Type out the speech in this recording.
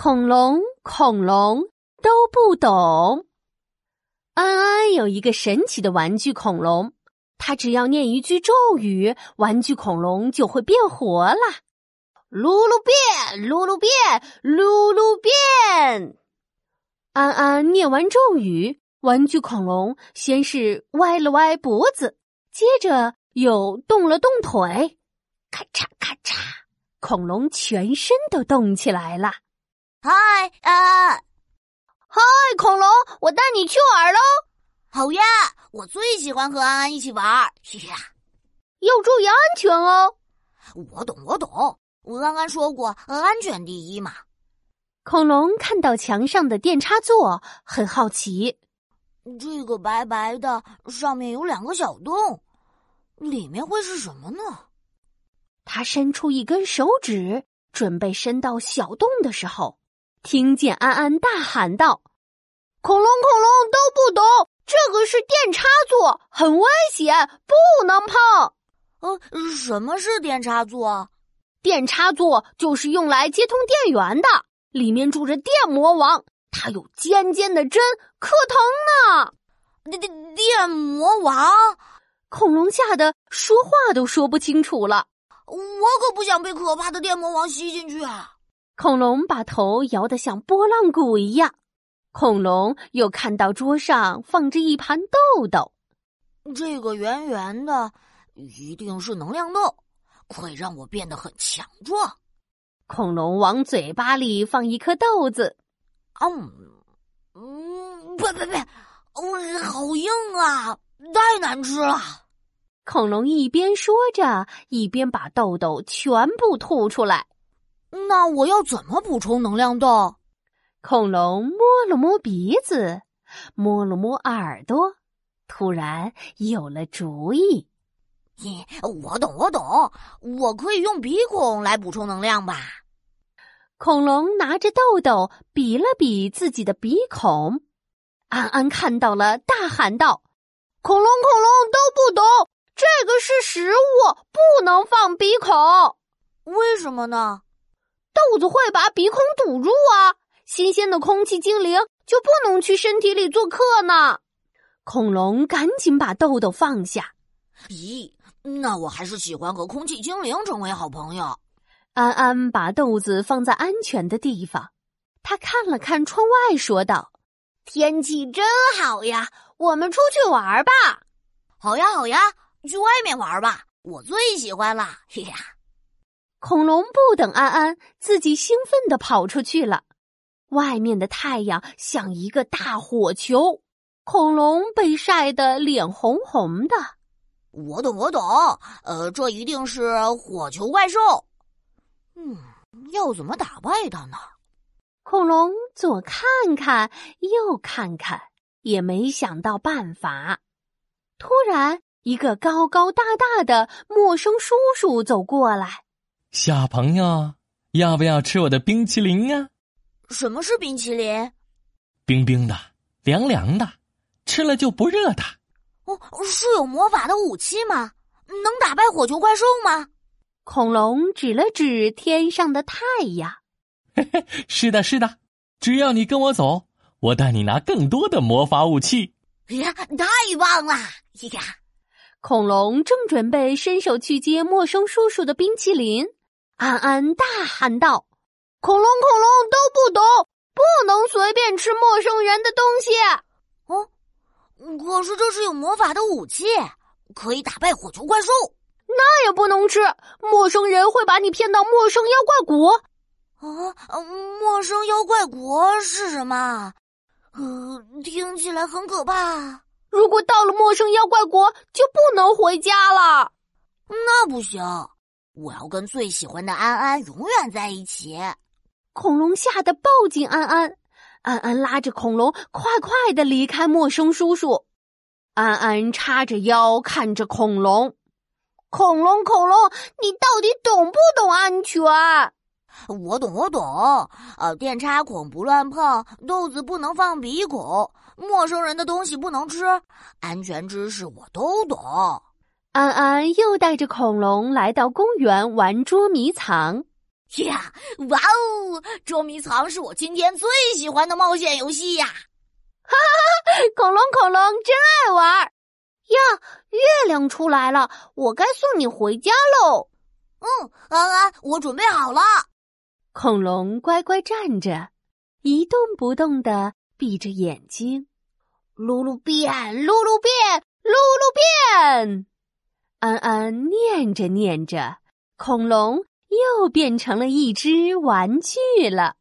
恐龙，恐龙都不懂。安安有一个神奇的玩具恐龙，他只要念一句咒语，玩具恐龙就会变活了。噜噜变，噜噜变，噜噜变。安安念完咒语，玩具恐龙先是歪了歪脖子，接着又动了动腿，咔嚓咔嚓，恐龙全身都动起来了。嗨，安！嗨，恐龙，我带你去玩喽！好呀，我最喜欢和安安一起玩。嘻嘻，要注意安全哦。我懂，我懂。我刚刚说过，安全第一嘛。恐龙看到墙上的电插座，很好奇。这个白白的，上面有两个小洞，里面会是什么呢？他伸出一根手指，准备伸到小洞的时候。听见安安大喊道：“恐龙，恐龙都不懂，这个是电插座，很危险，不能碰。”“呃，什么是电插座？电插座就是用来接通电源的，里面住着电魔王，它有尖尖的针，可疼呢。”“电电电魔王！”恐龙吓得说话都说不清楚了。“我可不想被可怕的电魔王吸进去啊！”恐龙把头摇得像拨浪鼓一样。恐龙又看到桌上放着一盘豆豆，这个圆圆的一定是能量豆，会让我变得很强壮。恐龙往嘴巴里放一颗豆子，嗯嗯，呸呸呸，哦，好硬啊，太难吃了。恐龙一边说着，一边把豆豆全部吐出来。那我要怎么补充能量豆？恐龙摸了摸鼻子，摸了摸耳朵，突然有了主意。咦，我懂，我懂，我可以用鼻孔来补充能量吧？恐龙拿着豆豆比了比自己的鼻孔，安安看到了，大喊道：“恐龙，恐龙都不懂，这个是食物，不能放鼻孔。为什么呢？”豆子会把鼻孔堵住啊！新鲜的空气精灵就不能去身体里做客呢。恐龙赶紧把豆豆放下。咦，那我还是喜欢和空气精灵成为好朋友。安安把豆子放在安全的地方，他看了看窗外，说道：“天气真好呀，我们出去玩吧。”“好呀，好呀，去外面玩吧，我最喜欢了。”嘿呀。恐龙不等安安，自己兴奋的跑出去了。外面的太阳像一个大火球，恐龙被晒得脸红红的。我懂，我懂，呃，这一定是火球怪兽。嗯，要怎么打败它呢？恐龙左看看，右看看，也没想到办法。突然，一个高高大大的陌生叔叔走过来。小朋友，要不要吃我的冰淇淋啊？什么是冰淇淋？冰冰的，凉凉的，吃了就不热的。哦，是有魔法的武器吗？能打败火球怪兽吗？恐龙指了指天上的太阳。嘿嘿，是的，是的，只要你跟我走，我带你拿更多的魔法武器。呀，太棒了！呀，恐龙正准备伸手去接陌生叔叔的冰淇淋。安安大喊道：“恐龙，恐龙都不懂，不能随便吃陌生人的东西。”哦，可是这是有魔法的武器，可以打败火球怪兽。那也不能吃，陌生人会把你骗到陌生妖怪国。啊，陌生妖怪国是什么？呃，听起来很可怕。如果到了陌生妖怪国，就不能回家了。那不行。我要跟最喜欢的安安永远在一起。恐龙吓得抱紧安安，安安拉着恐龙快快的离开陌生叔叔。安安叉着腰看着恐龙，恐龙恐龙，你到底懂不懂安全？我懂，我懂。呃，电插孔不乱碰，豆子不能放鼻孔，陌生人的东西不能吃，安全知识我都懂。安安又带着恐龙来到公园玩捉迷藏。呀，哇哦！捉迷藏是我今天最喜欢的冒险游戏呀！哈哈，恐龙恐龙真爱玩呀！月亮出来了，我该送你回家喽。嗯，安安，我准备好了。恐龙乖乖站着，一动不动的闭着眼睛。噜噜变，噜噜变，噜噜变。安安念着念着，恐龙又变成了一只玩具了。